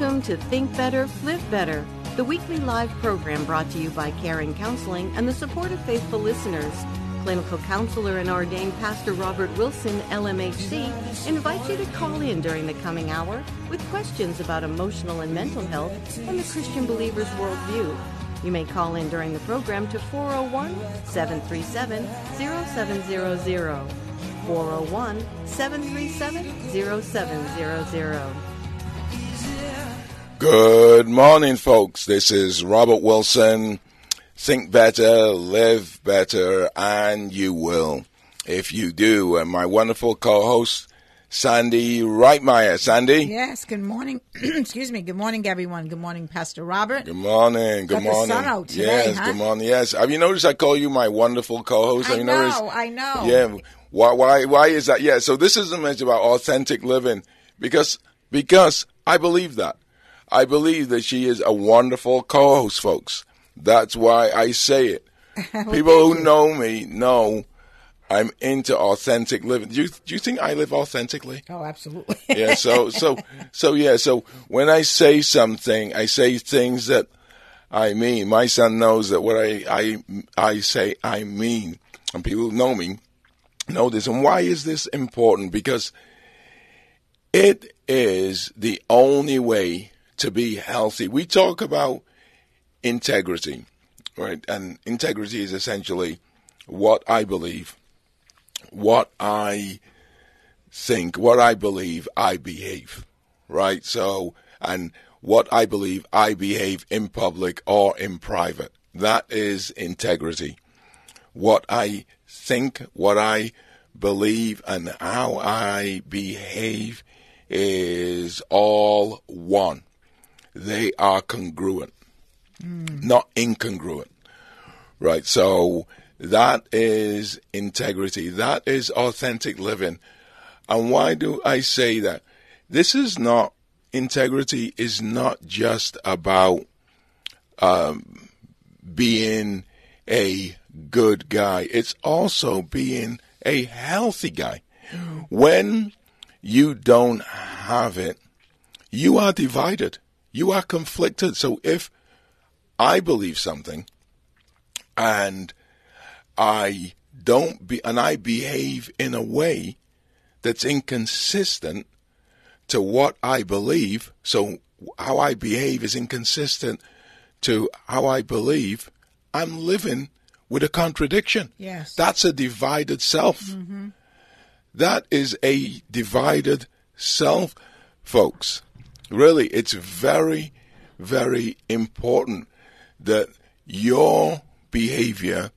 Welcome to Think Better, Live Better, the weekly live program brought to you by Carein Counseling and the support of faithful listeners. Clinical counselor and ordained Pastor Robert Wilson, LMHC, invites you to call in during the coming hour with questions about emotional and mental health and the Christian believer's worldview. You may call in during the program to 401 737 0700. 401 737 0700. Good morning, folks. This is Robert Wilson. Think better, live better, and you will if you do. And my wonderful co host, Sandy Reitmeyer. Sandy? Yes, good morning. Excuse me. Good morning, everyone. Good morning, Pastor Robert. Good morning. Good Got the morning. sun out today, yes, huh? good morning. Yes. Have you noticed I call you my wonderful co host? I know, noticed? I know. Yeah. Why, why, why is that? Yeah. So this is a message about authentic living because, because I believe that. I believe that she is a wonderful co-host, folks. That's why I say it. People who know me know I'm into authentic living. Do you, do you think I live authentically? Oh, absolutely. Yeah. So, so, so yeah. So when I say something, I say things that I mean. My son knows that what I, I, I say, I mean. And people who know me know this. And why is this important? Because it is the only way to be healthy. We talk about integrity, right? And integrity is essentially what I believe, what I think, what I believe, I behave, right? So, and what I believe, I behave in public or in private. That is integrity. What I think, what I believe, and how I behave is all one. They are congruent, not incongruent. Right. So that is integrity. That is authentic living. And why do I say that? This is not, integrity is not just about um, being a good guy. It's also being a healthy guy. When you don't have it, you are divided. You are conflicted. So if I believe something and I don't be, and I behave in a way that's inconsistent to what I believe, so how I behave is inconsistent to how I believe, I'm living with a contradiction. Yes. That's a divided self. Mm-hmm. That is a divided self, folks. Really, it's very, very important that your behavior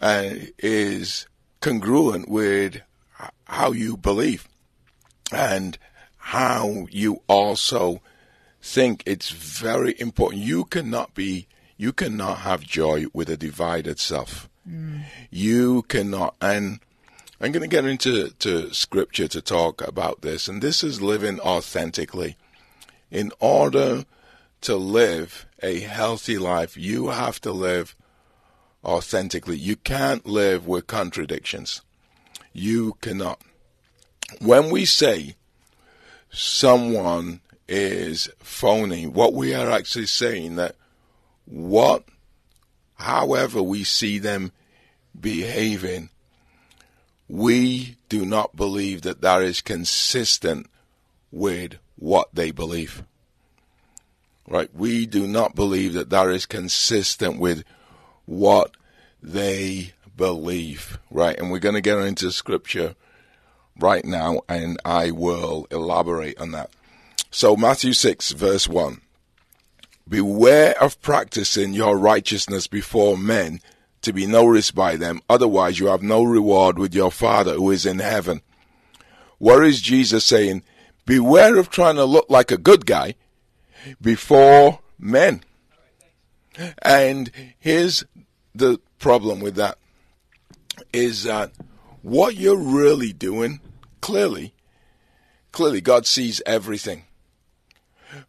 uh, is congruent with how you believe and how you also think it's very important. You cannot be, you cannot have joy with a divided self. You cannot, and I'm going to get into to scripture to talk about this, and this is living authentically. In order to live a healthy life, you have to live authentically. You can't live with contradictions. You cannot. When we say someone is phony, what we are actually saying that what, however we see them behaving, we do not believe that that is consistent with what they believe. Right? We do not believe that that is consistent with what they believe. Right? And we're going to get into scripture right now and I will elaborate on that. So Matthew 6 verse 1. Beware of practicing your righteousness before men to be noticed by them, otherwise you have no reward with your Father who is in heaven. What is Jesus saying? Beware of trying to look like a good guy before men. And here's the problem with that is that what you're really doing, clearly, clearly God sees everything.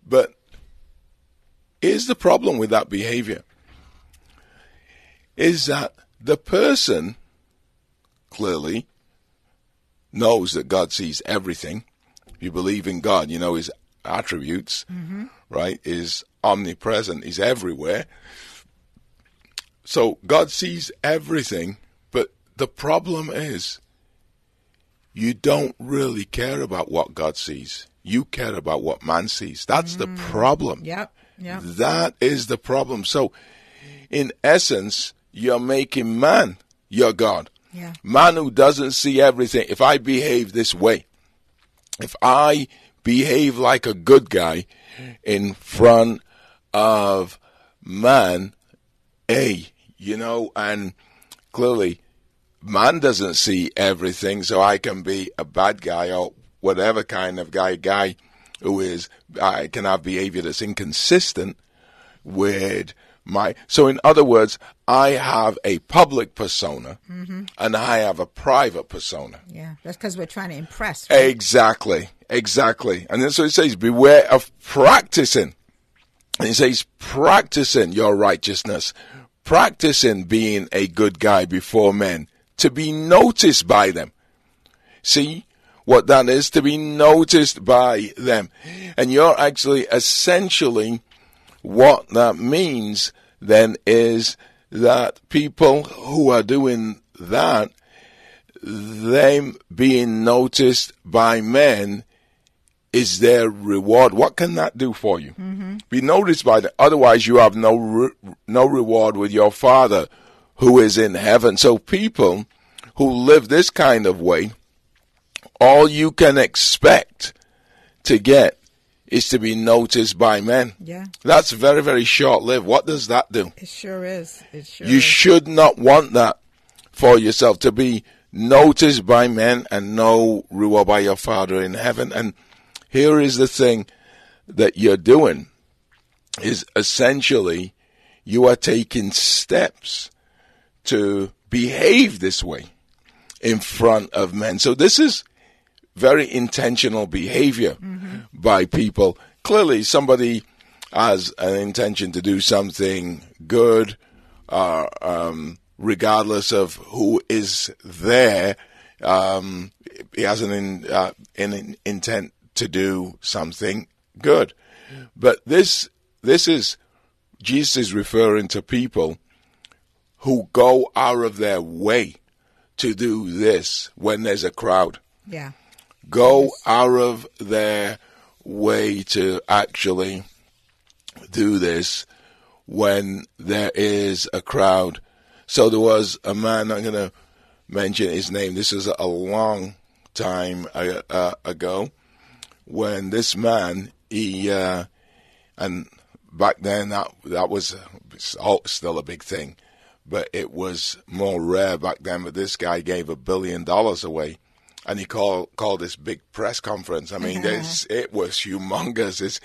But here's the problem with that behavior is that the person clearly knows that God sees everything. You believe in God, you know His attributes, mm-hmm. right, is omnipresent. He's everywhere. So God sees everything, but the problem is you don't really care about what God sees. You care about what man sees. That's the mm. problem. Yep. Yep. That is the problem. So, in essence, you're making man your God. Yeah. Man who doesn't see everything. If I behave this way, if I behave like a good guy in front of man, A, you know, and clearly man doesn't see everything, so I can be a bad guy or whatever kind of guy, guy who is, I can have behavior that's inconsistent with my. So, in other words, I have a public persona mm-hmm. and I have a private persona. Yeah. That's because we're trying to impress. right? Exactly, exactly. And then so it says, beware of practicing. And it says, practicing your righteousness, practicing being a good guy before men, to be noticed by them. See what that is? To be noticed by them. And you're actually essentially what that means then is that people who are doing that, them being noticed by men is their reward. What can that do for you? Mm-hmm. Be noticed by them. Otherwise, you have no re- no reward with your Father who is in heaven. So people who live this kind of way, all you can expect to get is to be noticed by men. Yeah. That's very, very short lived. What does that do? It sure is. It sure You is. should not want that for yourself to be noticed by men and no reward by your Father in heaven. And here is the thing that you're doing is essentially you are taking steps to behave this way in front of men. So this is very intentional behavior by people. Clearly, somebody has an intention to do something good, uh, um, regardless of who is there. Um, he has an, in, uh, an intent to do something good. But this, this is, Jesus is referring to people who go out of their way to do this when there's a crowd Yeah. Go out of their way to actually do this when there is a crowd. So there was a man, I'm going to mention his name. This is a long time uh, uh, ago when this man, he, uh, and back then that, that was uh, still a big thing, but it was more rare back then. But this guy gave a billion dollars away and he called called this big press conference. I mean, this it was humongous. This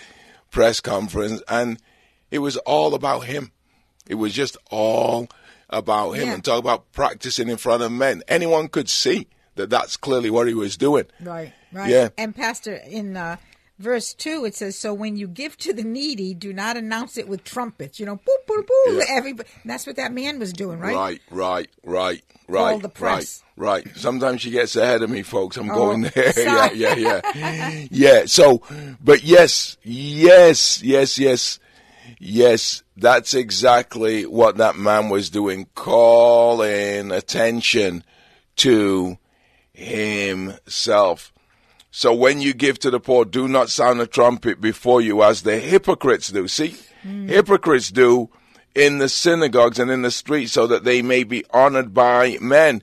press conference, and it was all about him. It was just all about him. Yeah. And talk about practicing in front of men. Anyone could see that that's clearly what he was doing. Right, right. Yeah. And Pastor, in uh, verse two, it says, "So when you give to the needy, do not announce it with trumpets." You know, boop, boop, boop. Yeah. Everybody. That's what that man was doing, right? Right, right, right, right, the press. right, right. Sometimes she gets ahead of me, folks. I'm Oh, going there. yeah, yeah, yeah, yeah. So, but yes, yes, yes, yes, yes. That's exactly what that man was doing, calling attention to himself. So when you give to the poor, do not sound a trumpet before you as the hypocrites do. See, hmm. hypocrites do in the synagogues and in the streets so that they may be honored by men.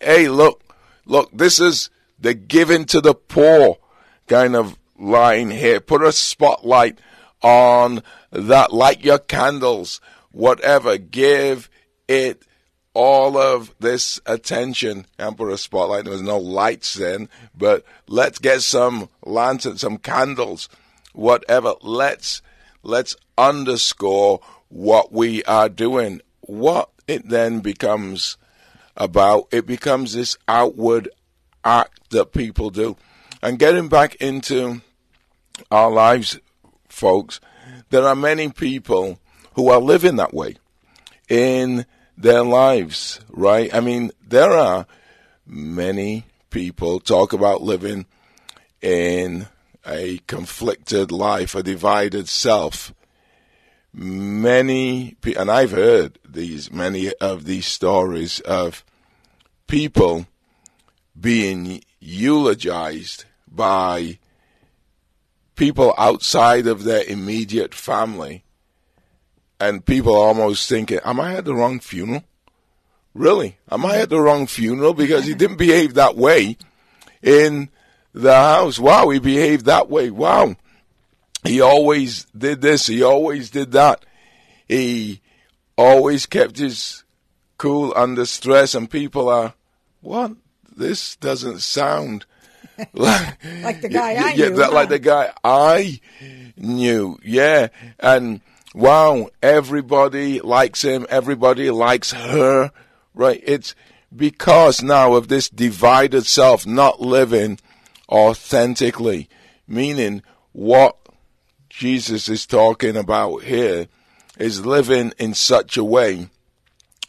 Hey, look, look, this is the giving to the poor kind of line here. Put a spotlight on that. Light your candles, whatever. Give it all of this attention and put a spotlight. There was no lights then, but let's get some lanterns, some candles, whatever. Let's let's underscore what we are doing. What it then becomes about, it becomes this outward act that people do. And getting back into our lives, folks, there are many people who are living that way in their lives, right? I mean, there are many people talk about living in a conflicted life, a divided self. Many, and I've heard these, many of these stories of people being eulogized by people outside of their immediate family and people almost thinking, am I at the wrong funeral? Really? Am I at the wrong funeral? Because he didn't behave that way in the house. Wow, he behaved that way. Wow. He always did this. He always did that. He always kept his cool under stress and people are, what? This doesn't sound like, like the guy I yeah, knew. that, huh? like the guy I knew. Yeah. And wow, everybody likes him. Everybody likes her. Right. It's because now of this divided self not living authentically, meaning what Jesus is talking about here is living in such a way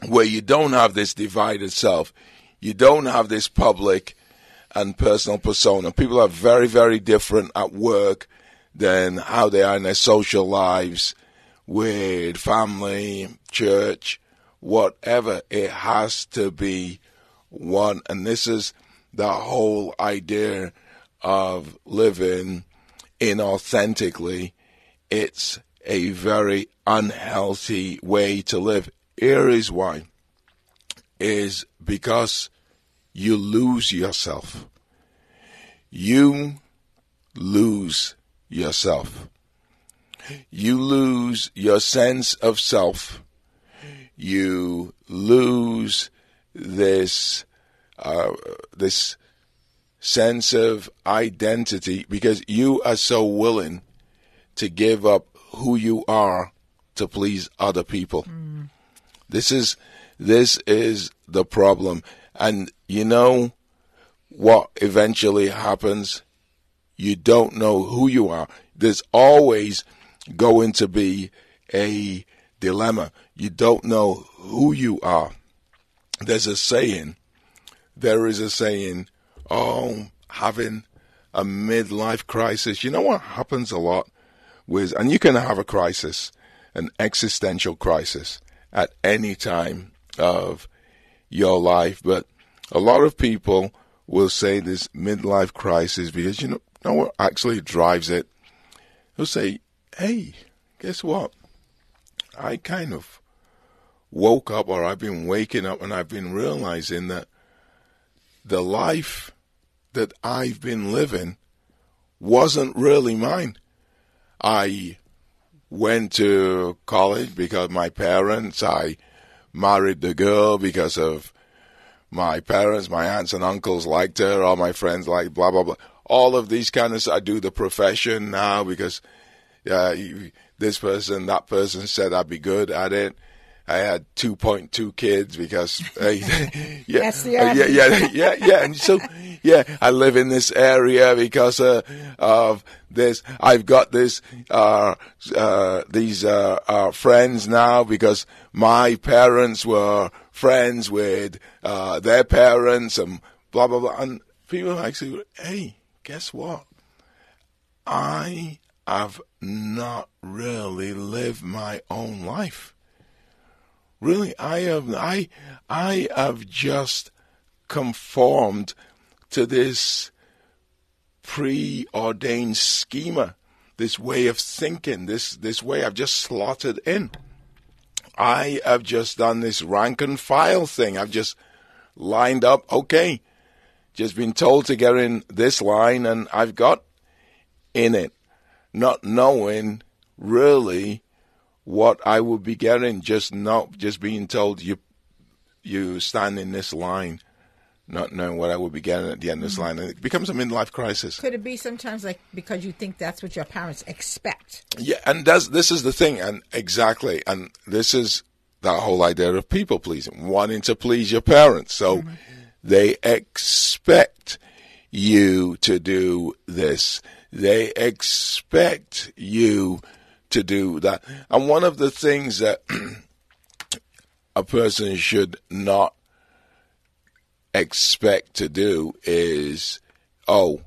where you don't have this divided self. You don't have this public and personal persona. People are very, very different at work than how they are in their social lives with family, church, whatever. It has to be one. And this is the whole idea of living inauthentically. It's a very unhealthy way to live. Here is why. Is because you lose yourself. You lose yourself. You lose your sense of self. You lose this uh, this sense of identity because you are so willing to give up who you are to please other people. This is this is the problem. And you know what eventually happens? You don't know who you are. There's always going to be a dilemma. You don't know who you are. There's a saying, there is a saying, oh, having a midlife crisis. You know what happens a lot with, and you can have a crisis, an existential crisis at any time of your life, but a lot of people will say this midlife crisis because you know, know what actually drives it? They'll say, hey, guess what? I kind of woke up or I've been waking up and I've been realizing that the life that I've been living wasn't really mine. I went to college because my parents, I married the girl because of my parents, my aunts and uncles liked her, all my friends like blah blah blah. All of these kind of I do the profession now because uh, this person, that person said I'd be good at it. I had 2.2 kids because uh, yeah, uh, yeah, yeah, yeah, yeah. And so yeah, I live in this area because uh, of this. I've got this uh, uh, these uh, uh, friends now because my parents were friends with uh, their parents and blah blah blah. And people actually, hey, guess what? I have not really lived my own life. Really, I have I I have just conformed to this preordained schema, this way of thinking, this this way I've just slotted in. I have just done this rank and file thing. I've just lined up, okay, just been told to get in this line and I've got in it, not knowing really what I would be getting, just not just being told you you stand in this line, not knowing what I would be getting at the end of this mm-hmm. line, and it becomes a midlife crisis. Could it be sometimes like because you think that's what your parents expect? Yeah, and that's this is the thing, and exactly, and this is that whole idea of people pleasing, wanting to please your parents. So mm-hmm. they expect you to do this. They expect you to do that. And one of the things that a person should not expect to do is, oh,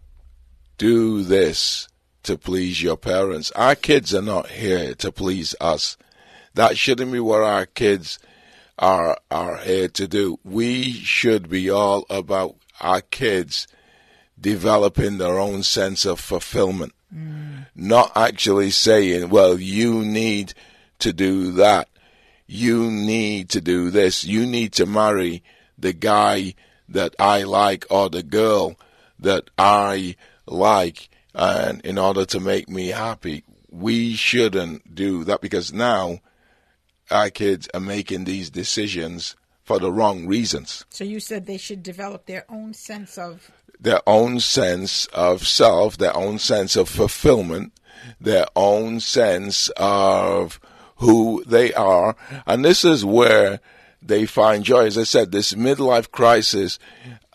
do this to please your parents. Our kids are not here to please us. That shouldn't be what our kids are are here to do. We should be all about our kids developing their own sense of fulfillment. Mm. Not actually saying, well, you need to do that. You need to do this. You need to marry the guy that I like or the girl that I like and in order to make me happy. We shouldn't do that because now our kids are making these decisions for the wrong reasons. So you said they should develop their own sense of their own sense of self, their own sense of fulfillment, their own sense of who they are. And this is where they find joy. As I said, this midlife crisis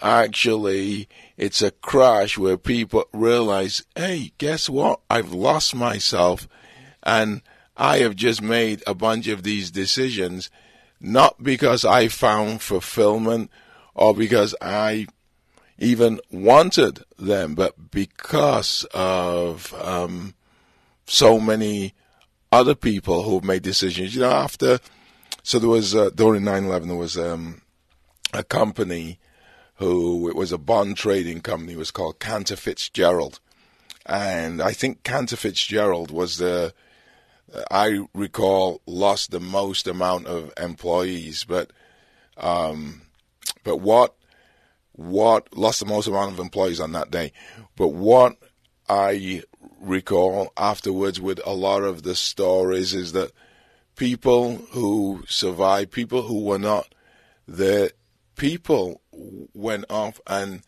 actually it's a crash where people realize, hey, guess what? I've lost myself and I have just made a bunch of these decisions, not because I found fulfillment or because I even wanted them, but because of um, so many other people who've made decisions. You know, after, so there was, uh, during 9 11, there was um, a company who, it was a bond trading company, it was called Cantor Fitzgerald. And I think Cantor Fitzgerald was the, I recall, lost the most amount of employees. But, um, but what, what lost the most amount of employees on that day. But what I recall afterwards with a lot of the stories is that people who survived, people who were not the people went off and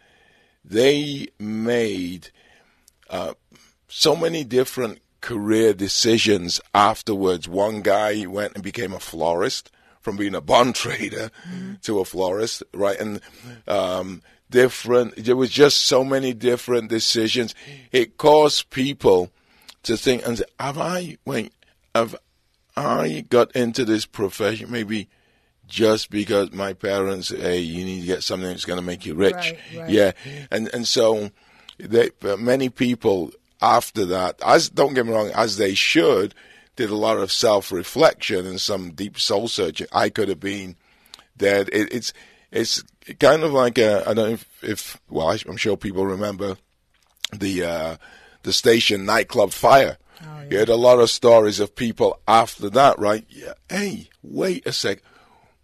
they made uh, so many different career decisions afterwards. One guy went and became a florist from being a bond trader mm-hmm. to a florist, right? And um, different, there was just so many different decisions. It caused people to think and say, have I, wait, have I got into this profession maybe just because my parents, hey, you need to get something that's going to make you rich. Right, right. Yeah. And, and so they, many people after that, as don't get me wrong, as they should, did a lot of self reflection and some deep soul searching. I could have been dead. It, it's it's kind of like I don't know if, if well, I, am sure people remember the uh, the station nightclub fire. Oh, yeah. You had a lot of stories of people after that, right? Yeah. Hey, wait a sec.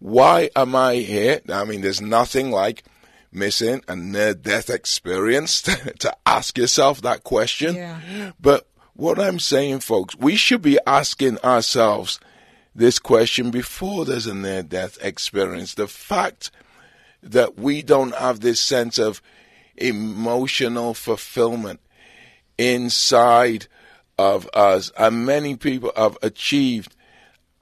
Why am I here? I mean, there's nothing like missing a near death experience to ask yourself that question. Yeah. But what I'm saying, folks, we should be asking ourselves this question before there's a near death experience. The fact that we don't have this sense of emotional fulfillment inside of us, and many people have achieved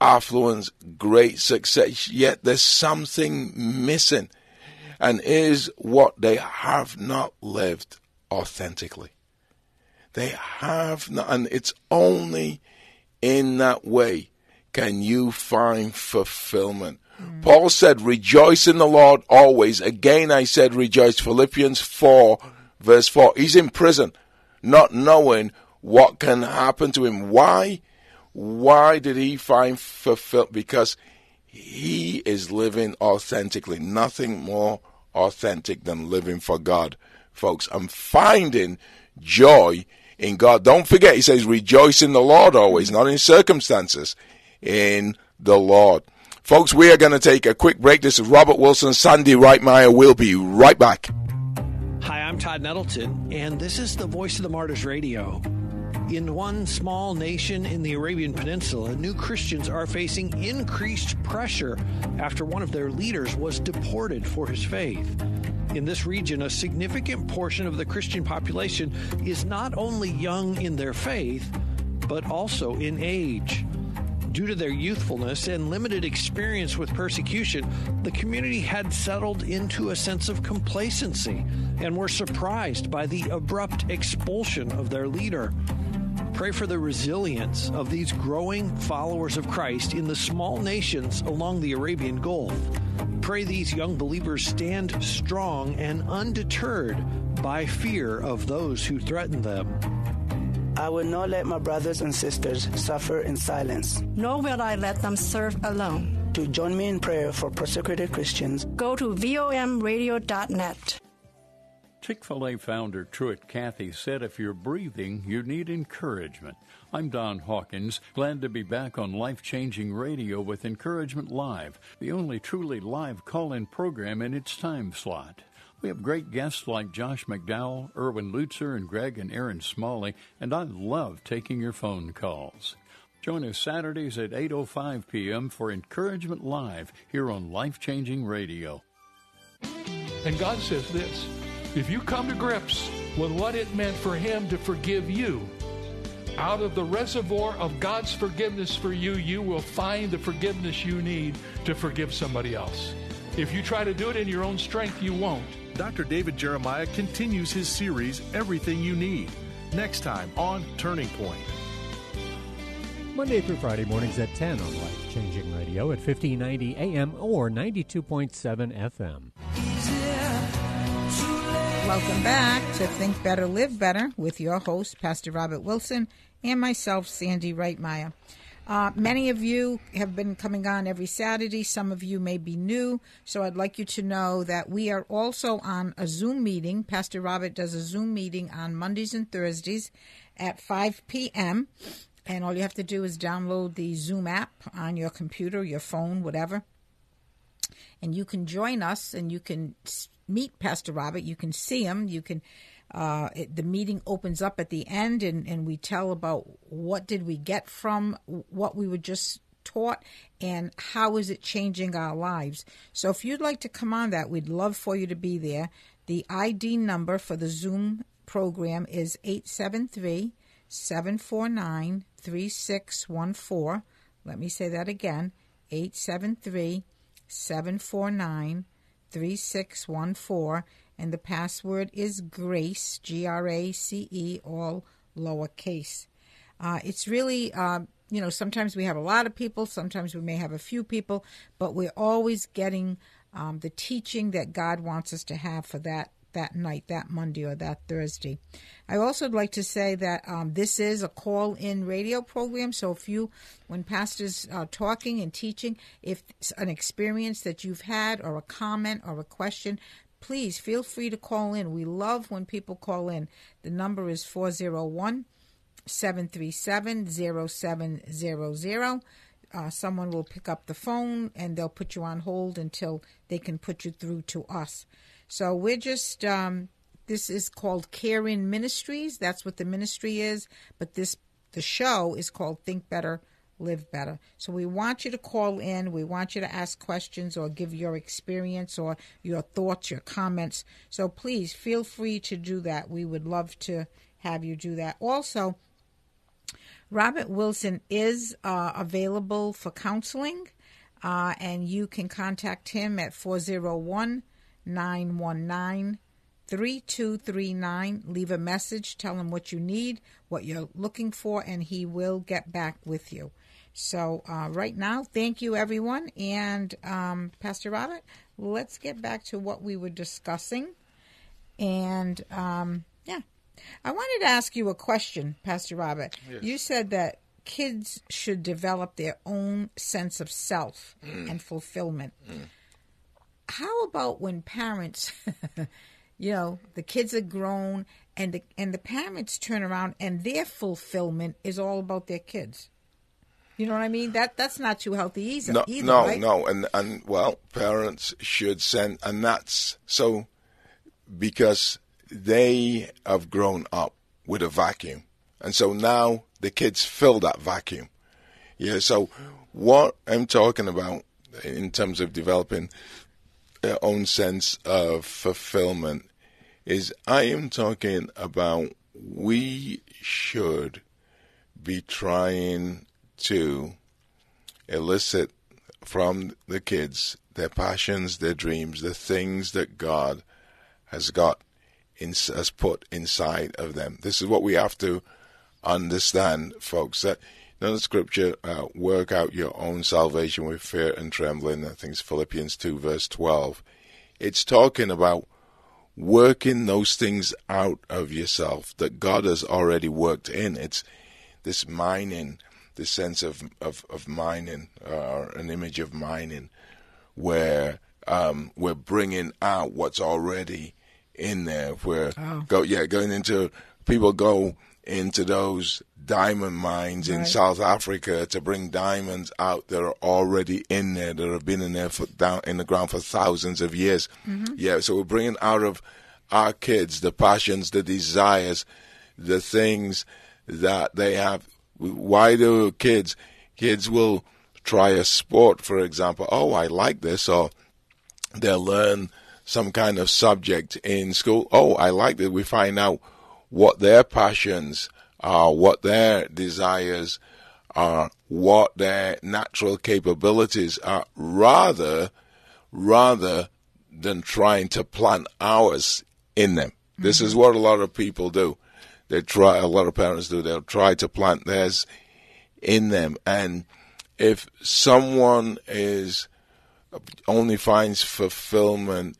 affluence, great success, yet there's something missing, and is what they have not lived authentically. They have not, and it's only in that way can you find fulfillment. Mm. Paul said, Rejoice in the Lord always. Again, I said, Rejoice. Philippians 4, verse 4. He's in prison, not knowing what can happen to him. Why? Why did he find fulfillment? Because he is living authentically. Nothing more authentic than living for God, folks. I'm finding joy in God. Don't forget, he says, rejoice in the Lord always, not in circumstances, in the Lord. Folks, we are going to take a quick break. This is Robert Wilson, Sandy Reitmeyer. We'll be right back. Hi, I'm Todd Nettleton, and this is the Voice of the Martyrs Radio. In one small nation in the Arabian Peninsula, new Christians are facing increased pressure after one of their leaders was deported for his faith. In this region, a significant portion of the Christian population is not only young in their faith, but also in age. Due to their youthfulness and limited experience with persecution, the community had settled into a sense of complacency and were surprised by the abrupt expulsion of their leader. Pray for the resilience of these growing followers of Christ in the small nations along the Arabian Gulf. Pray these young believers stand strong and undeterred by fear of those who threaten them. I will not let my brothers and sisters suffer in silence. Nor will I let them serve alone. To join me in prayer for persecuted Christians, go to vomradio.net. Chick fil A founder Truett Cathy said if you're breathing, you need encouragement. I'm Don Hawkins, glad to be back on life changing radio with Encouragement Live, the only truly live call in program in its time slot. We have great guests like Josh McDowell, Erwin Lutzer, and Greg and Erin Smalley, and I love taking your phone calls. Join us Saturdays at 8.05 p.m. for Encouragement Live here on Life Changing Radio. And God says this if you come to grips with what it meant for Him to forgive you, out of the reservoir of God's forgiveness for you, you will find the forgiveness you need to forgive somebody else. If you try to do it in your own strength, you won't. Dr. David Jeremiah continues his series, Everything You Need, next time on Turning Point. Monday through Friday mornings at 10 on Life Changing Radio at 1590 AM or 92.7 FM. Welcome back to Think Better, Live Better with your host, Pastor Robert Wilson, and myself, Sandy Reitmeyer. Uh, many of you have been coming on every Saturday. Some of you may be new. So I'd like you to know that we are also on a Zoom meeting. Pastor Robert does a Zoom meeting on Mondays and Thursdays at 5 p.m. And all you have to do is download the Zoom app on your computer, your phone, whatever. And you can join us and you can meet Pastor Robert. You can see him. You can. Uh, it, the meeting opens up at the end, and, and we tell about what did we get from what we were just taught and how is it changing our lives. So if you'd like to come on that, we'd love for you to be there. The ID number for the Zoom program is 873 749 3614. Let me say that again 873 749 3614 and the password is GRACE, G R A C E, all lowercase. Uh, it's really, uh, you know, sometimes we have a lot of people, sometimes we may have a few people, but we're always getting um, the teaching that God wants us to have for that that night, that Monday or that Thursday. I also would like to say that um, this is a call in radio program. So if you, when pastors are talking and teaching, if it's an experience that you've had or a comment or a question, please feel free to call in. We love when people call in. The number is 401 737 0700. Uh, someone will pick up the phone and they'll put you on hold until they can put you through to us. So we're just, um, this is called Carein Ministries. That's what the ministry is. But this, the show is called Think Better live better. So we want you to call in. We want you to ask questions or give your experience or your thoughts, your comments. So please feel free to do that. We would love to have you do that. Also, Robert Wilson is uh, available for counseling, uh, and you can contact him at 401 919 3239. Leave a message, tell him what you need, what you're looking for, and he will get back with you. So, uh, right now, thank you, everyone. And um, Pastor Robert, let's get back to what we were discussing. And um, yeah, I wanted to ask you a question, Pastor Robert. Yes. You said that kids should develop their own sense of self mm. and fulfillment. Mm. How about when parents, you know, the kids are grown and the and the parents turn around and their fulfillment is all about their kids? You know what I mean? That that's not too healthy either. No, either, no, right? no, and and well, parents should send, and that's so because they have grown up with a vacuum, and so now the kids fill that vacuum. Yeah. So what I'm talking about in terms of developing own sense of fulfillment is I am talking about we should be trying to elicit from the kids their passions, their dreams, the things that God has got in, has put inside of them. This is what we have to understand, folks. That know, the scripture, uh, work out your own salvation with fear and trembling. I think it's Philippians two verse twelve. It's talking about working those things out of yourself that God has already worked in. It's this mining, this sense of of, of mining, or uh, an image of mining, where um, we're bringing out what's already in there. Where oh. go, yeah, going into people go into those diamond mines right. in South Africa to bring diamonds out that are already in there that have been in there for down in the ground for thousands of years. Mm-hmm. Yeah, so we're bringing out of our kids the passions, the desires, the things that they have. Why do kids? Kids will try a sport, for example. Oh, I like this, or they'll learn some kind of subject in school. Oh, I like that. We find out what their passions are, what their desires are, what their natural capabilities are, rather, rather than trying to plant ours in them. Mm-hmm. This is mm-hmm. what a lot of people do. They try, a lot of parents do. They'll try to plant theirs in them. And if someone is only finds fulfillment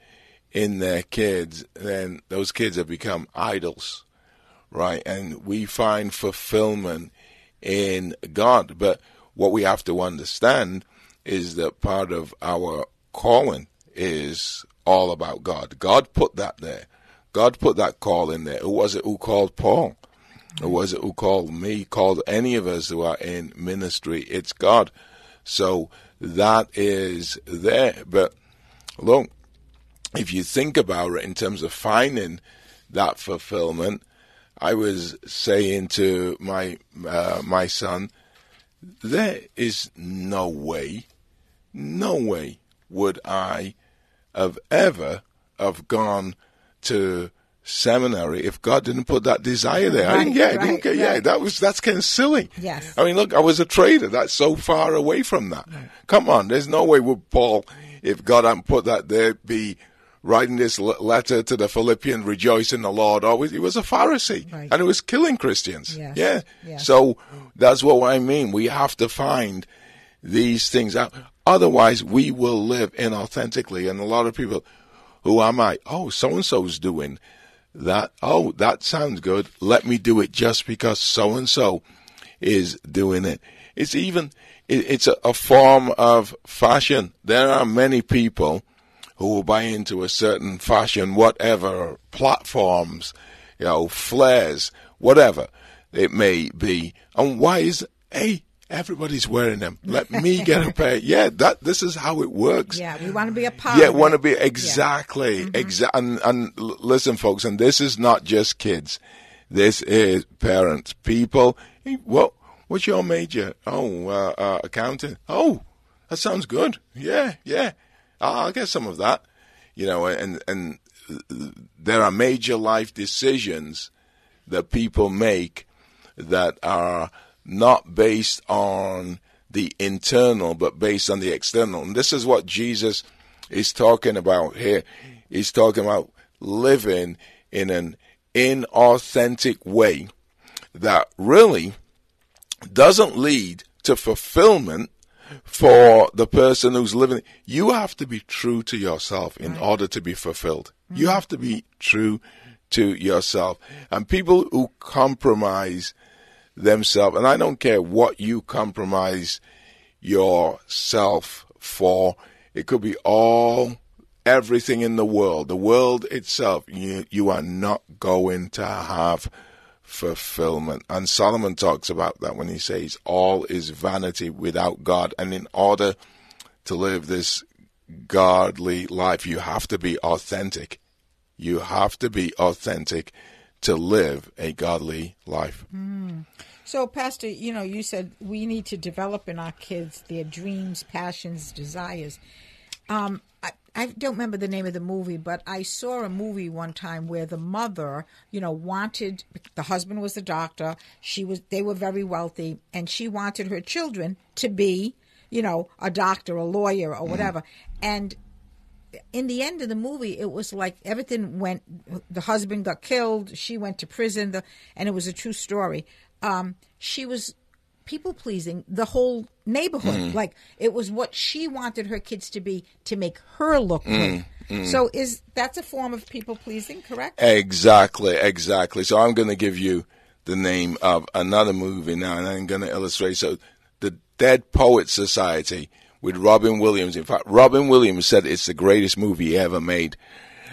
in their kids, then those kids have become idols, right? And we find fulfillment in God. But what we have to understand is that part of our calling is all about God. God put that there. God put that call in there. Who was it who called Paul? Who was it who called me? Called any of us who are in ministry? It's God. So that is there. But look, if you think about it in terms of finding that fulfillment, I was saying to my uh, my son, there is no way, no way would I have ever have gone to seminary if God didn't put that desire there. Right, I didn't get it. Right, didn't get, right. Yeah, that was that's kind of silly. Yes. I mean, look, I was a trader. That's so far away from that. Come on, there's no way would Paul, if God hadn't put that there, be writing this letter to the Philippians, rejoice in the Lord. Always, he was a Pharisee, right. and he was killing Christians. Yes. Yeah. Yes. So that's what I mean. We have to find these things out. Otherwise, we will live inauthentically. And a lot of people, who am I? Oh, so and so's doing that. Oh, that sounds good. Let me do it just because so and so is doing it. It's even, it's a, a form of fashion. There are many people who will buy into a certain fashion, whatever platforms, you know, flares, whatever it may be. And why is, hey, everybody's wearing them. Let me get a pair. Yeah, that this is how it works. Yeah, we want to be a part. Yeah, want to be exactly, yeah. mm-hmm. exactly. And, and listen, folks, and this is not just kids. This is parents, people. Hey, what? What's your major? Oh, uh, uh, accounting. Oh, that sounds good. Yeah, yeah. Ah, I'll get some of that. You know, and and there are major life decisions that people make that are not based on the internal, but based on the external. And this is what Jesus is talking about here. He's talking about living in an inauthentic way that really doesn't lead to fulfillment for the person who's living. You have to be true to yourself in right. order to be fulfilled. Mm-hmm. You have to be true to yourself. And people who compromise themselves. And I don't care what you compromise yourself for. It could be all, everything in the world, the world itself. You, you are not going to have fulfillment. And Solomon talks about that when he says, all is vanity without God. And in order to live this godly life, you have to be authentic. You have to be authentic to live a godly life. Mm. So, Pastor, you know, you said we need to develop in our kids their dreams, passions, desires. Um, I, don't remember the name of the movie, but I saw a movie one time where the mother, you know, wanted the husband was a doctor. She was they were very wealthy, and she wanted her children to be, you know, a doctor, a lawyer, or whatever. Mm-hmm. And in the end of the movie, it was like everything went. The husband got killed. She went to prison. The, and it was a true story um, she was people pleasing the whole neighborhood. Mm. Like it was what she wanted her kids to be to make her look Mm, good. mm. So is that's a form of people pleasing, correct? Exactly, exactly. So I'm going to give you the name of another movie now, and I'm going to illustrate. So, the Dead Poet Society with Robin Williams. In fact, Robin Williams said it's the greatest movie he ever made.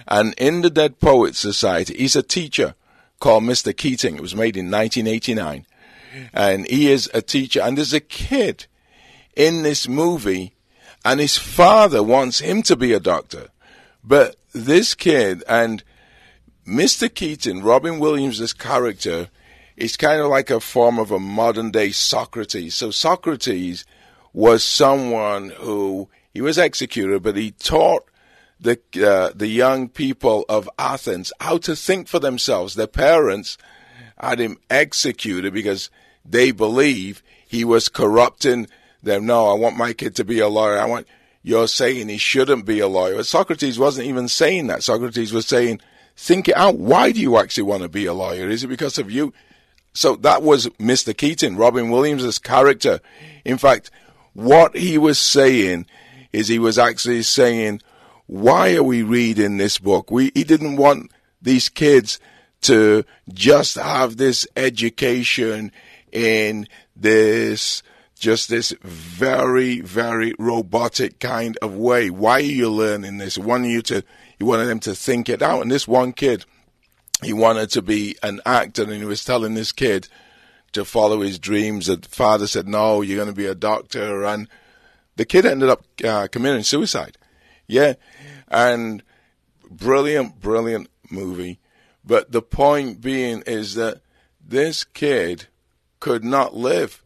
And in the Dead Poets Society, he's a teacher called Mr. Keating. It was made in 1989. And he is a teacher, and there's a kid in this movie, and his father wants him to be a doctor. But this kid and Mr. Keaton, Robin Williams' character, is kind of like a form of a modern day Socrates. So Socrates was someone who he was executed, but he taught the uh, the young people of Athens how to think for themselves. Their parents had him executed because they believe he was corrupting them. No, I want my kid to be a lawyer. I want you're saying he shouldn't be a lawyer. Socrates wasn't even saying that. Socrates was saying, think it out. Why do you actually want to be a lawyer? Is it because of you? So that was Mr. Keaton, Robin Williams' character. In fact, what he was saying is he was actually saying, why are we reading this book? We, he didn't want these kids to just have this education in this, just this very, very robotic kind of way. Why are you learning this? Wanted you to, he wanted them to think it out. And this one kid, he wanted to be an actor and he was telling this kid to follow his dreams. The father said, no, you're going to be a doctor. And the kid ended up uh, committing suicide. Yeah. And brilliant, brilliant movie. But the point being is that this kid could not live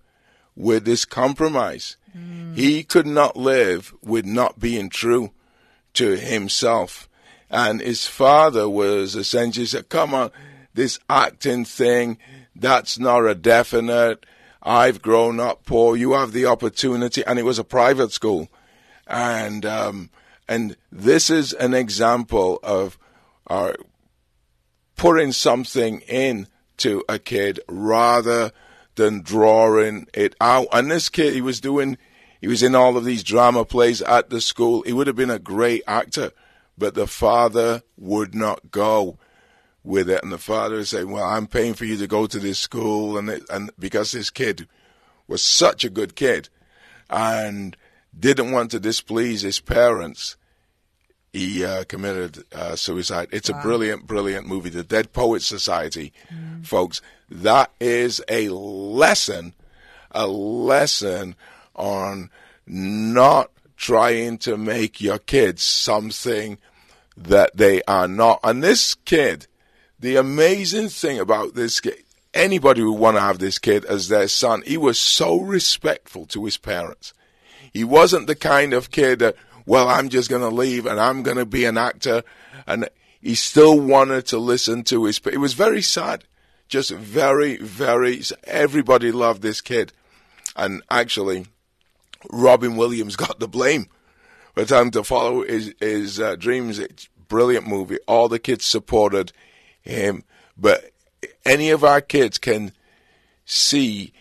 with this compromise. He could not live with not being true to himself. And his father was essentially said, come on, this acting thing, that's not a definite. I've grown up poor. You have the opportunity. And it was a private school. And, um, and this is an example of uh, putting something in to a kid rather than drawing it out. And this kid, he was doing, he was in all of these drama plays at the school. He would have been a great actor, but the father would not go with it. And the father said, well, I'm paying for you to go to this school. And, it, and because this kid was such a good kid and didn't want to displease his parents, he uh, committed uh, suicide. It's Wow. a brilliant, brilliant movie. The Dead Poets Society, folks. That is a lesson, a lesson on not trying to make your kids something that they are not. And this kid, the amazing thing about this kid, anybody who want to have this kid as their son, he was so respectful to his parents. He wasn't the kind of kid that, well, I'm just going to leave and I'm going to be an actor. And he still wanted to listen to his, it was very sad. Just very, very, everybody loved this kid. And actually, Robin Williams got the blame for time to follow his, his uh, dreams. It's brilliant movie. All the kids supported him. But any of our kids can see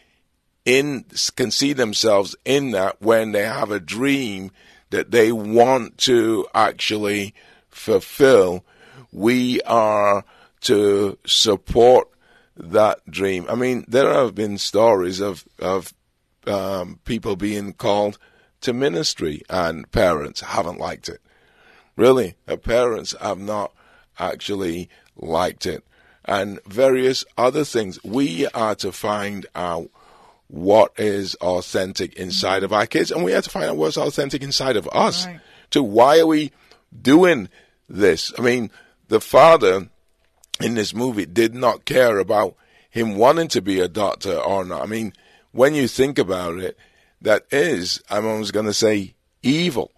in can see themselves in that when they have a dream that they want to actually fulfill we are to support that dream. I mean there have been stories of of um, people being called to ministry and parents haven't liked it. Really parents have not actually liked it. And various other things. We are to find out what is authentic inside mm-hmm. of our kids, and we have to find out what's authentic inside of us. To why are we doing this? I mean, the father in this movie did not care about him wanting to be a doctor or not. I mean, when you think about it, that is, I'm almost going to say, evil.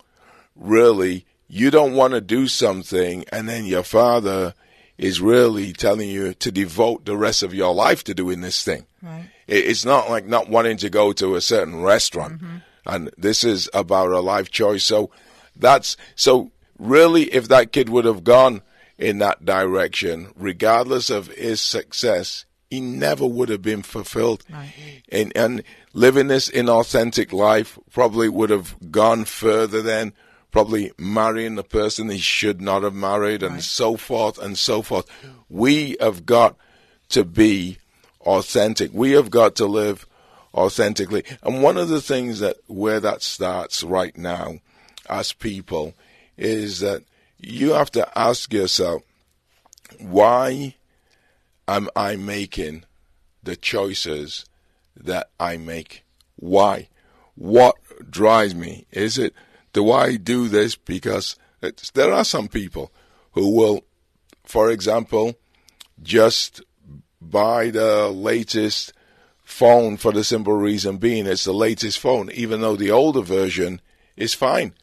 Really, you don't want to do something, and then your father is really telling you to devote the rest of your life to doing this thing. Right. It's not like not wanting to go to a certain restaurant. Mm-hmm. And this is about a life choice. So that's, so really, if that kid would have gone in that direction, regardless of his success, he never would have been fulfilled. And, and living this inauthentic life probably would have gone further than probably marrying the person he should not have married and so forth and so forth. We have got to be authentic. We have got to live authentically. And one of the things that where that starts right now as people is that you have to ask yourself, why am I making the choices that I make? Why? What drives me? Is it, do I do this because there are some people who will, for example, just buy the latest phone for the simple reason being it's the latest phone, even though the older version is fine.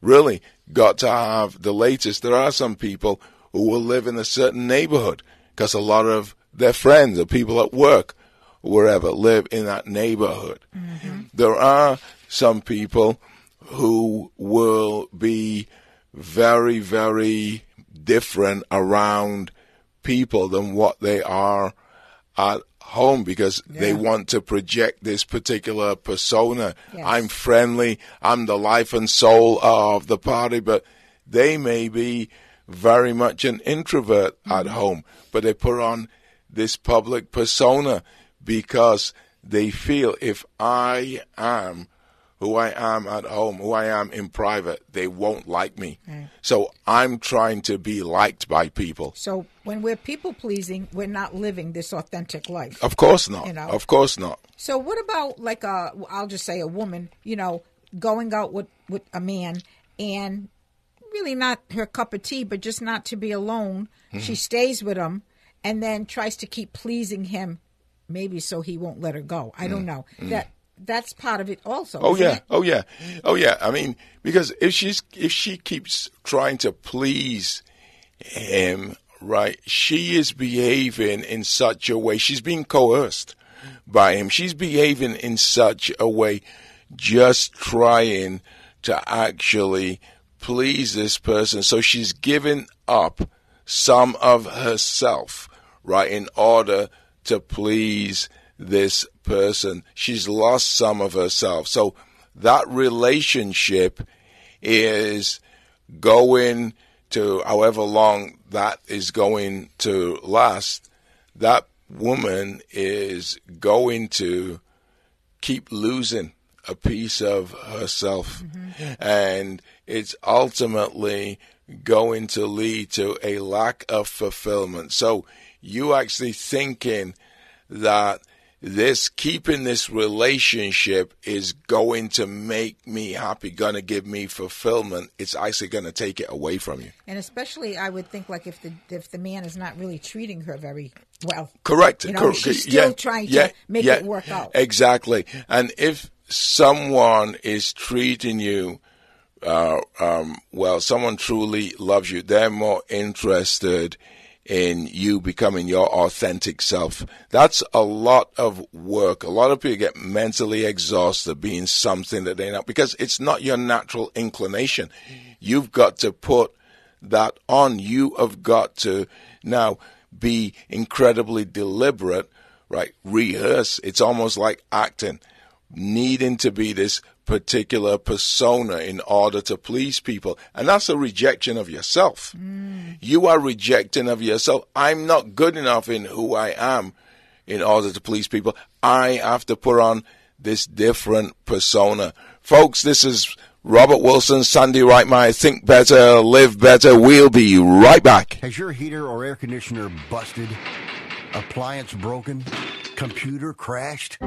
Really, got to have the latest. There are some people who will live in a certain neighborhood because a lot of their friends or people at work, wherever, live in that neighborhood. Mm-hmm. There are some people who will be very, very different around people than what they are at home because yeah. they want to project this particular persona. Yes. I'm friendly, I'm the life and soul of the party, but they may be very much an introvert mm-hmm. at home, but they put on this public persona because they feel if I am who I am at home, who I am in private, they won't like me. So I'm trying to be liked by people. So when we're people pleasing, we're not living this authentic life. Of course not. You know? Of course not. So what about like a I'll just say a woman, you know, going out with with a man and really not her cup of tea, but just not to be alone. Mm-hmm. She stays with him and then tries to keep pleasing him maybe so he won't let her go. I don't mm. know. Mm. That that's part of it also. Oh yeah, it? oh yeah, oh yeah. I mean, because if she's if she keeps trying to please him, right, she is behaving in such a way. She's being coerced by him. She's behaving in such a way, just trying to actually please this person. So she's given up some of herself, right, in order to please this person. She's lost some of herself. So that relationship is going to however long that is going to last. That woman is going to keep losing a piece of herself. Mm-hmm. And it's ultimately going to lead to a lack of fulfillment. So you actually thinking that this keeping this relationship is going to make me happy, going to give me fulfillment. It's actually going to take it away from you. And especially, I would think like if the if the man is not really treating her very well. Correct. You know, Correct. she's still yeah. trying to yeah. make yeah. it work out. Exactly. And if someone is treating you uh, um, well, someone truly loves you, they're more interested in you becoming your authentic self. That's a lot of work. A lot of people get mentally exhausted being something that they're not because it's not your natural inclination. You've got to put that on. You have got to now be incredibly deliberate, right? Rehearse. It's almost like acting, needing to be this particular persona in order to please people. And that's a rejection of yourself. Mm. You are rejecting of yourself. I'm not good enough in who I am in order to please people. I have to put on this different persona. Folks, this is Robert Wilson, Sandy Reitmeyer, Think Better, Live Better. We'll be right back. Has your heater or air conditioner busted? Appliance broken? Computer crashed?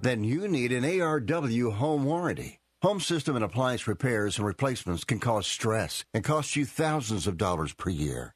then you need an ARW home warranty. Home system and appliance repairs and replacements can cause stress and cost you thousands of dollars per year.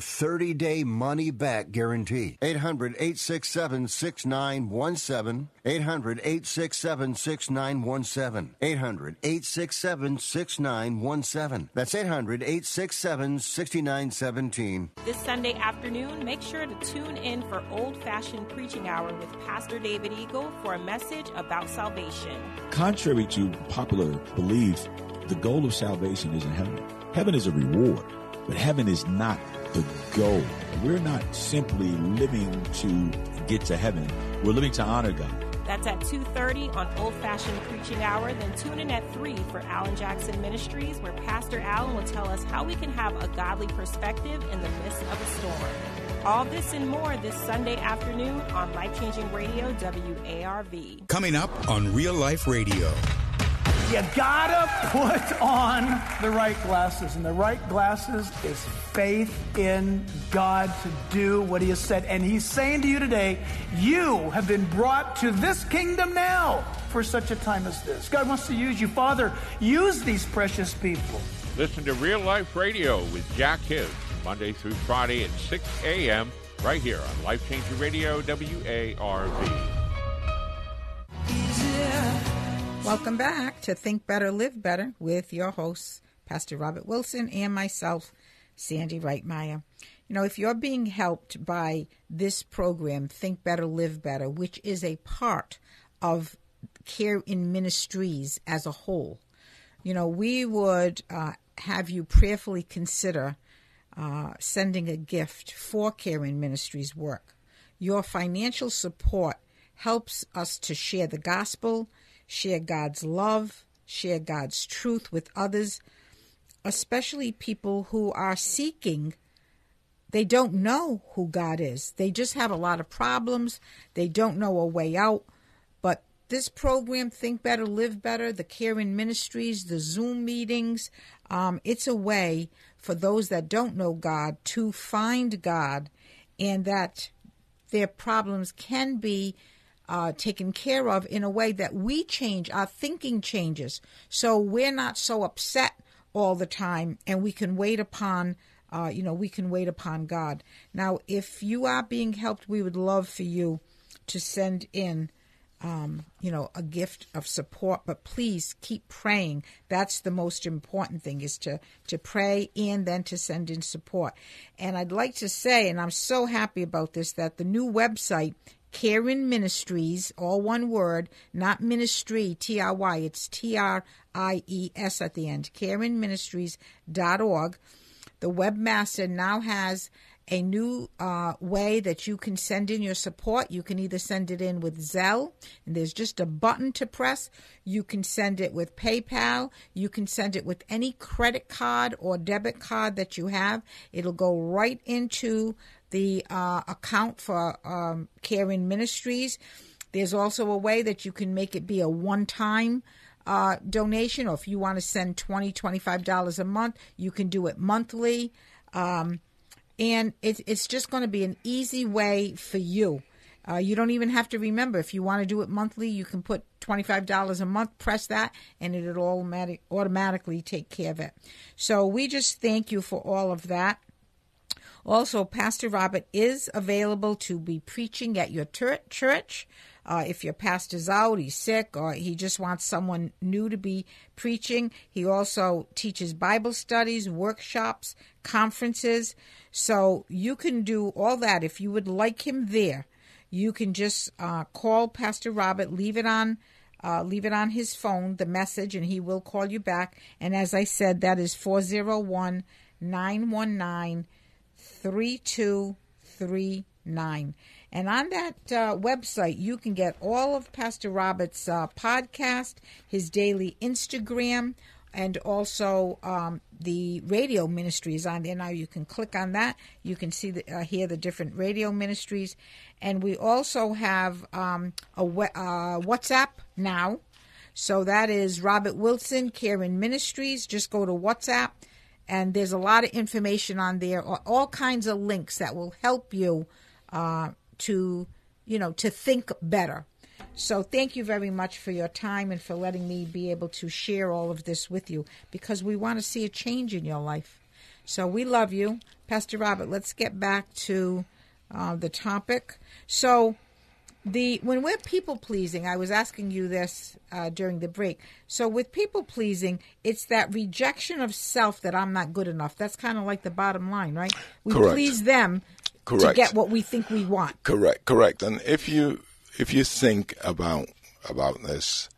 a 30 day money back guarantee. 800 867 6917. 800 867 6917. 800 867 6917. That's 800 867 6917. This Sunday afternoon, make sure to tune in for Old Fashioned Preaching Hour with Pastor David Eagle for a message about salvation. Contrary to popular belief, the goal of salvation isn't heaven. Heaven is a reward, but heaven is not the goal. We're not simply living to get to heaven. We're living to honor God. That's at 2.30 on Old Fashioned Preaching Hour. Then tune in at 3 for Allen Jackson Ministries, where Pastor Allen will tell us how we can have a godly perspective in the midst of a storm. All this and more this Sunday afternoon on Life Changing Radio WARV. Coming up on Real Life Radio. You gotta put on the right glasses, and the right glasses is faith in God to do what He has said. And He's saying to you today, you have been brought to this kingdom now for such a time as this. God wants to use you. Father, use these precious people. Listen to Real Life Radio with Jack Hibbs, Monday through Friday at 6 a.m. right here on Life Changing Radio WARV. Welcome back to Think Better, Live Better with your hosts, Pastor Robert Wilson and myself, Sandy Reitmeyer. You know, if you're being helped by this program, Think Better, Live Better, which is a part of Carein Ministries as a whole, you know, we would uh, have you prayerfully consider uh, sending a gift for Carein Ministries work. Your financial support helps us to share the gospel share God's love, share God's truth with others, especially people who are seeking. They don't know who God is. They just have a lot of problems. They don't know a way out. But this program, Think Better, Live Better, the Carein Ministries, the Zoom meetings, um, it's a way for those that don't know God to find God and that their problems can be uh, taken care of in a way that we change, our thinking changes. So we're not so upset all the time and we can wait upon. Uh, you know, we can wait upon God. Now, if you are being helped, we would love for you to send in um, you know, a gift of support. But please keep praying. That's the most important thing is to to pray and then to send in support. And I'd like to say, and I'm so happy about this, that the new website Carein Ministries, all one word, not ministry, T R Y, it's T R I E S at the end, careinministries.org. The webmaster now has a new uh, way that you can send in your support. You can either send it in with Zelle, and there's just a button to press. You can send it with PayPal. You can send it with any credit card or debit card that you have. It'll go right into the uh, account for um, Carein Ministries. There's also a way that you can make it be a one time uh, donation, or if you want to send $20, $25 a month, you can do it monthly. Um, and it, it's just going to be an easy way for you. Uh, you don't even have to remember. If you want to do it monthly, you can put $25 a month, press that, and it'll automatic, automatically take care of it. So we just thank you for all of that. Also, Pastor Robert is available to be preaching at your church. Uh, if your pastor's out, he's sick, or he just wants someone new to be preaching. He also teaches Bible studies, workshops, conferences. So you can do all that. If you would like him there, you can just uh, call Pastor Robert, leave it on. Uh, leave it on his phone, the message, and he will call you back. And as I said, that is 401 919 3239. And on that uh, website, you can get all of Pastor Robert's uh, podcast, his daily Instagram, and also um, the radio ministries on there. Now you can click on that. You can see the, uh, hear the different radio ministries, and we also have um, a uh, WhatsApp now. So that is Robert Wilson, Carein Ministries. Just go to WhatsApp and there's a lot of information on there, all kinds of links that will help you uh, to, you know, to think better. So thank you very much for your time and for letting me be able to share all of this with you because we want to see a change in your life. So we love you, Pastor Robert. Let's get back to uh, the topic. So the when we're people pleasing, I was asking you this uh, during the break. So with people pleasing, it's that rejection of self that I'm not good enough. That's kind of like the bottom line, right? We Correct. please them to get what we think we want. Correct, correct. And if you if you think about about this,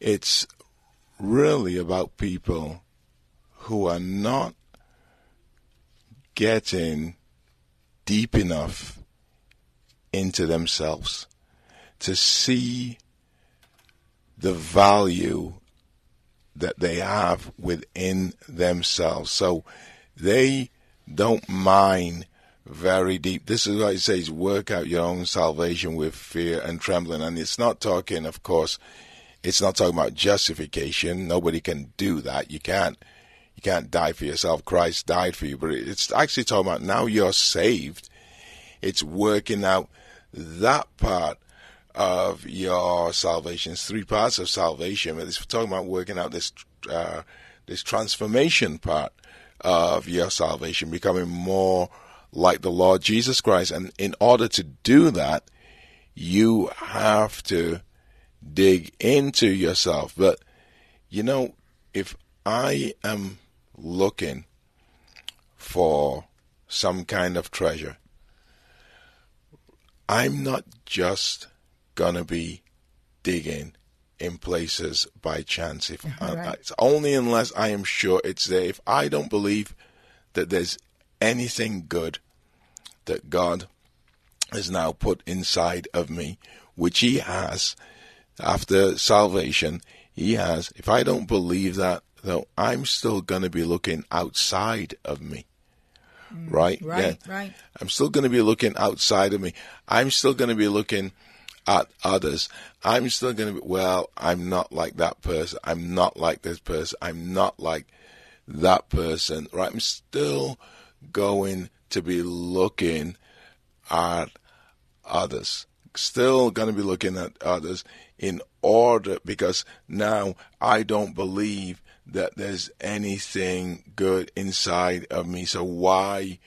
it's really about people who are not getting deep enough into themselves to see the value that they have within themselves. So they don't mind very deep. This is why it says work out your own salvation with fear and trembling. And it's not talking, of course, it's not talking about justification. Nobody can do that. You can't you can't die for yourself. Christ died for you. But it's actually talking about now you're saved. It's working out that part of your salvation. It's three parts of salvation, but it's talking about working out this uh, this transformation part of your salvation, becoming more like the Lord Jesus Christ. And in order to do that, you have to dig into yourself. But you know, if I am looking for some kind of treasure, I'm not just gonna be digging in places by chance. If I, Right. it's only unless I am sure it's there. If I don't believe that there's anything good that God has now put inside of me, which He has after salvation, He has. If I don't believe that, though, I'm still going to be looking outside of me. Mm. Right? Right, right. I'm still going to be looking outside of me. I'm still going to be looking at others. I'm still going to be, well, I'm not like that person. I'm not like this person. I'm not like that person. Right? I'm still going to be looking at others. Still going to be looking at others in order because now I don't believe that there's anything good inside of me. So why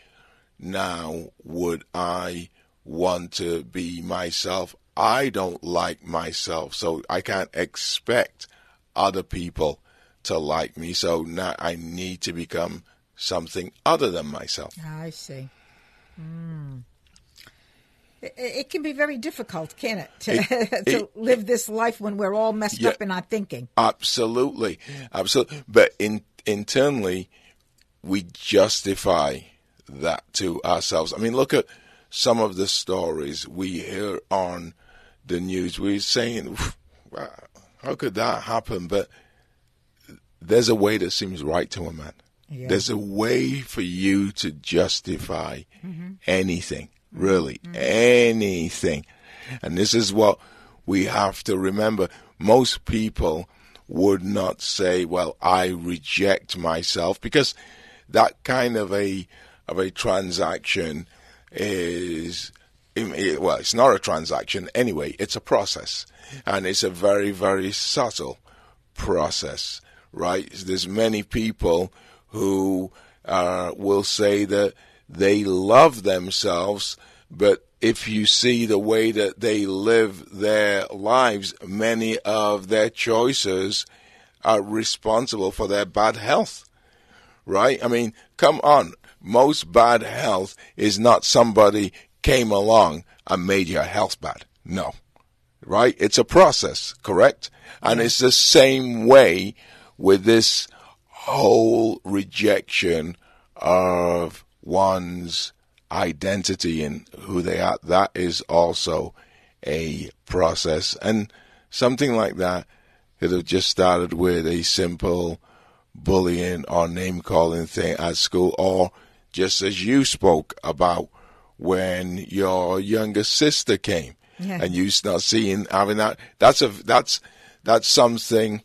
now would I want to be myself? I don't like myself, so I can't expect other people to like me. So now I need to become something other than myself. I see. Mm. It, it can be very difficult, can it, to, It- to it- live this life when we're all messed Yeah. up in our thinking. Absolutely, absolutely. But in, internally, we justify that to ourselves. I mean, look at some of the stories we hear on the news. We're saying, "Wow, "How could that happen?" But there's a way that seems right to a man. Yeah. There's a way for you to justify mm-hmm. anything, really, mm-hmm. anything. And this is what we have to remember. Most people would not say, well, I reject myself because that kind of a, of a transaction is, well, it's not a transaction anyway. It's a process and it's a very, very subtle process, right? There's many people who uh, will say that they love themselves, but if you see the way that they live their lives, many of their choices are responsible for their bad health, right? I mean, come on. Most bad health is not somebody came along and made your health bad. No right? It's a process, correct? And it's the same way with this whole rejection of one's identity and who they are. That is also a process. And something like that could have just started with a simple bullying or name calling thing at school, or just as you spoke about when your younger sister came Yeah. and you start seeing having that that's a that's that's something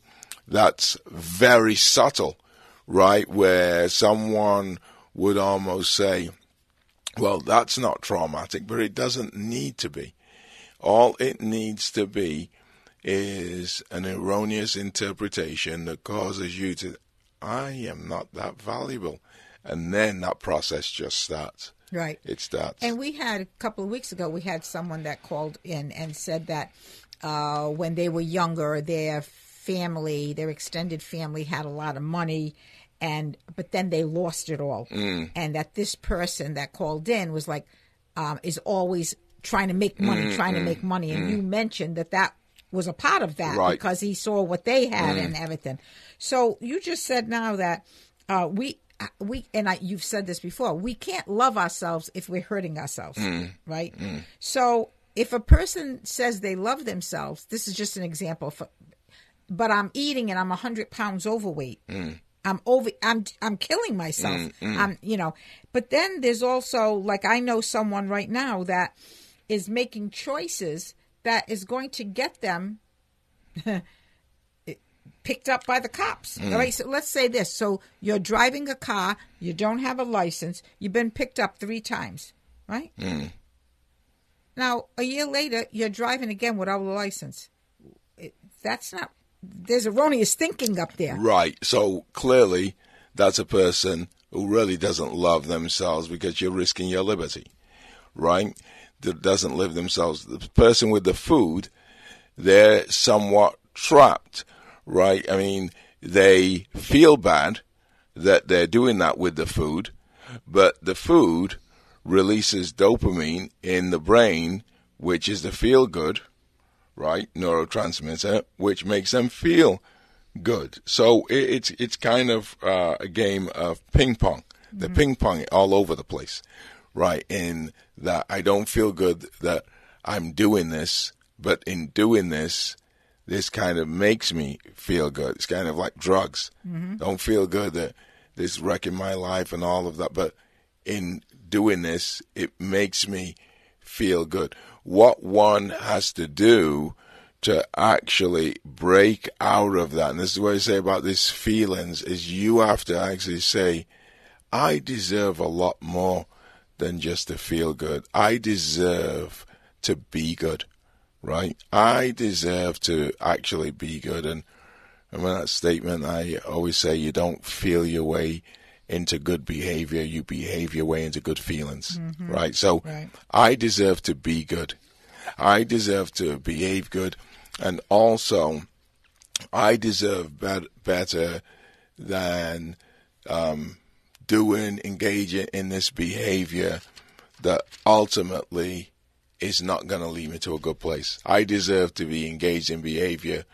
that's very subtle right where someone would almost say well that's not traumatic but it doesn't need to be all it needs to be is an erroneous interpretation that causes you to i am not that valuable and then that process just starts. Right. It starts. And we had a couple of weeks ago, we had someone that called in and said that uh, when they were younger, their family, their extended family, had a lot of money, and but then they lost it all, Mm. and that this person that called in was like, um, is always trying to make money, Mm, trying to mm, make money, and mm. you mentioned that that was a part of that Right. because he saw what they had Mm. and everything. So you just said now that uh, we we and I, you've said this before. We can't love ourselves if we're hurting ourselves, Mm. right? Mm. So if a person says they love themselves, this is just an example. For, but I'm eating and I'm hundred pounds overweight. Mm. I'm over. I'm I'm killing myself. Mm, mm. I'm you know. But then there's also like I know someone right now that is making choices that is going to get them picked up by the cops. Mm. All right. So let's say this. So you're driving a car. You don't have a license. You've been picked up three times. Right. Mm. Now a year later, you're driving again without a license. It, that's not. There's erroneous thinking up there. Right. So clearly, that's a person who really doesn't love themselves because you're risking your liberty, right? That doesn't live themselves. The person with the food, they're somewhat trapped, right? I mean, they feel bad that they're doing that with the food, but the food releases dopamine in the brain, which is the feel good, right? Neurotransmitter, which makes them feel good. So it's it's kind of uh, a game of ping pong. The ping pong all over the place, right? In that I don't feel good that I'm doing this, but in doing this, this kind of makes me feel good. It's kind of like drugs. Mhm. Don't feel good that this is wrecking my life and all of that, but in doing this, it makes me feel good. What one has to do to actually break out of that, and this is what I say about these feelings, is you have to actually say, I deserve a lot more than just to feel good. I deserve to be good, right? I deserve to actually be good. And remember that statement I always say, you don't feel your way into good behavior, you behave your way into good feelings, Mhm. right? So Right. I deserve to be good. I deserve to behave good. And also, I deserve bet- better than um, doing, engaging in this behavior that ultimately is not going to lead me to a good place. I deserve to be engaged in behavior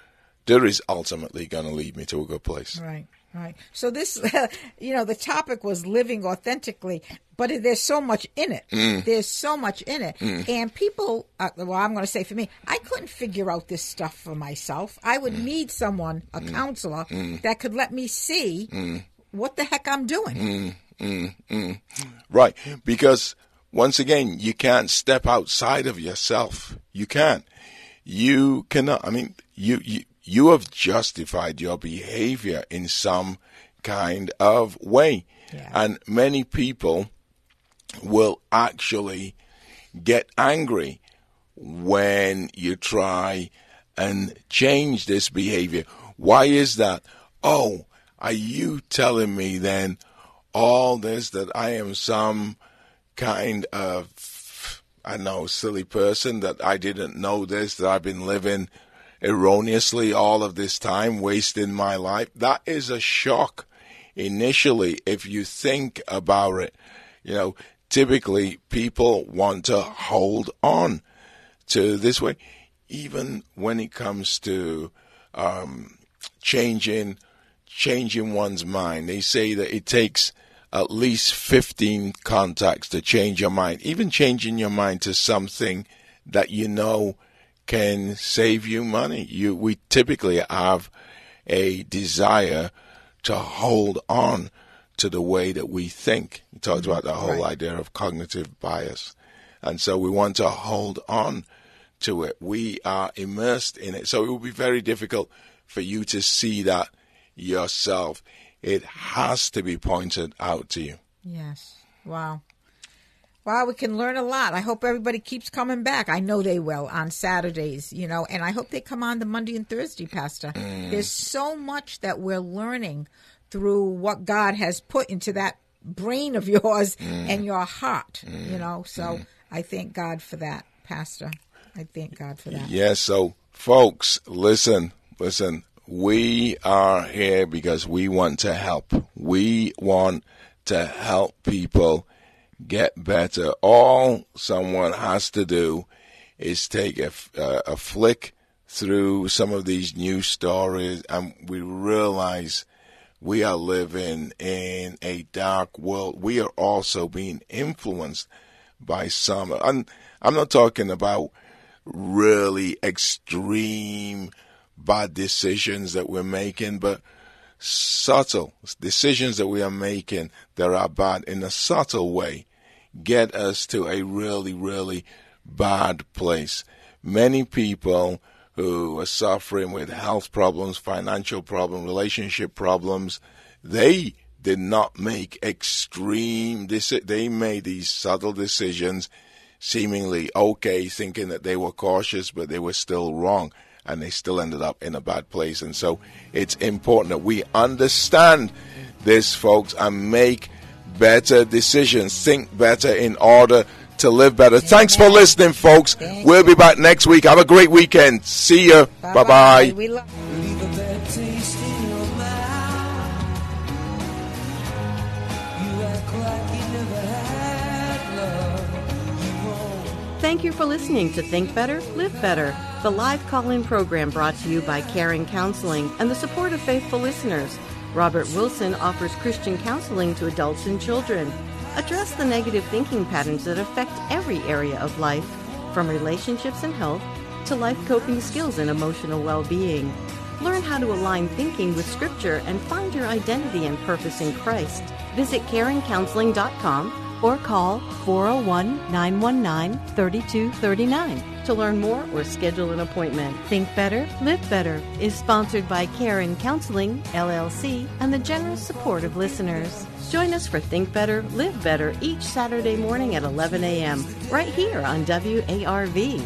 that is ultimately going to lead me to a good place. Right, right. So this, you know, the topic was living authentically, but there's so much in it. Mm. There's so much in it, Mm. and people. Uh, well, I'm going to say for me, I couldn't figure out this stuff for myself. I would need someone, a counselor, Mm. that could let me see Mm. what the heck I'm doing. Mm, mm, mm. Right. Because once again, you can't step outside of yourself. You can't. You cannot. I mean, you, you, you have justified your behavior in some kind of way. And many people will actually get angry when you try and change this behavior. Why is that? Oh, are you telling me then all this that I am some kind of, I know, silly person that I didn't know this, that I've been living erroneously all of this time, wasting my life? That is a shock initially if you think about it. You know, typically people want to hold on to this way, even when it comes to um, changing changing one's mind. They say that it takes at least 15 contacts to change your mind, even changing your mind to something that you know can save you money. You we typically have a desire to hold on to the way that we think. He talked mm-hmm. about the whole Right. idea of cognitive bias. And so we want to hold on to it. We are immersed in it. So it will be very difficult for you to see that yourself. It has to be pointed out to you. Yes. Wow. Wow, we can learn a lot. I hope everybody keeps coming back. I know they will on Saturdays, you know, and I hope they come on the Monday and Thursday, Pastor. Mm. There's so much that we're learning through what God has put into that brain of yours Mm. and your heart. You know, so I thank God for that, Pastor. I thank God for that. Yes, so folks, listen, listen. We are here because we want to help. We want to help people get better. All someone has to do is take a flick through some of these news stories and we realize we are living in a dark world. We are also being influenced by some. I'm not talking about really extreme bad decisions that we're making, but subtle decisions that we are making that are bad in a subtle way get us to a really, really bad place. Many people who are suffering with health problems, financial problems, relationship problems, they did not make extreme, they made these subtle decisions seemingly okay, thinking that they were cautious, but they were still wrong. And they still ended up in a bad place. And so it's important that we understand this, folks, and make better decisions, think better in order to live better. Thanks for listening, folks. we'll be back next week. Have a great weekend. See you. Bye bye. We love. Leave a bad taste in your mouth. You act like you never had love. You won't. Thank you for listening to Think Better, Live Better, the live call in program brought to you by Carein Counseling and the support of faithful listeners. Robert Wilson offers Christian counseling to adults and children. Address the negative thinking patterns that affect every area of life, from relationships and health to life coping skills and emotional well being. Learn how to align thinking with Scripture and find your identity and purpose in Christ. Visit careincounseling.com or call 401 919 3239 to learn more or schedule an appointment. Think Better, Live Better is sponsored by Carein Counseling, LLC, and the generous support of listeners. Join us for Think Better, Live Better each Saturday morning at 11 a.m. right here on WARV.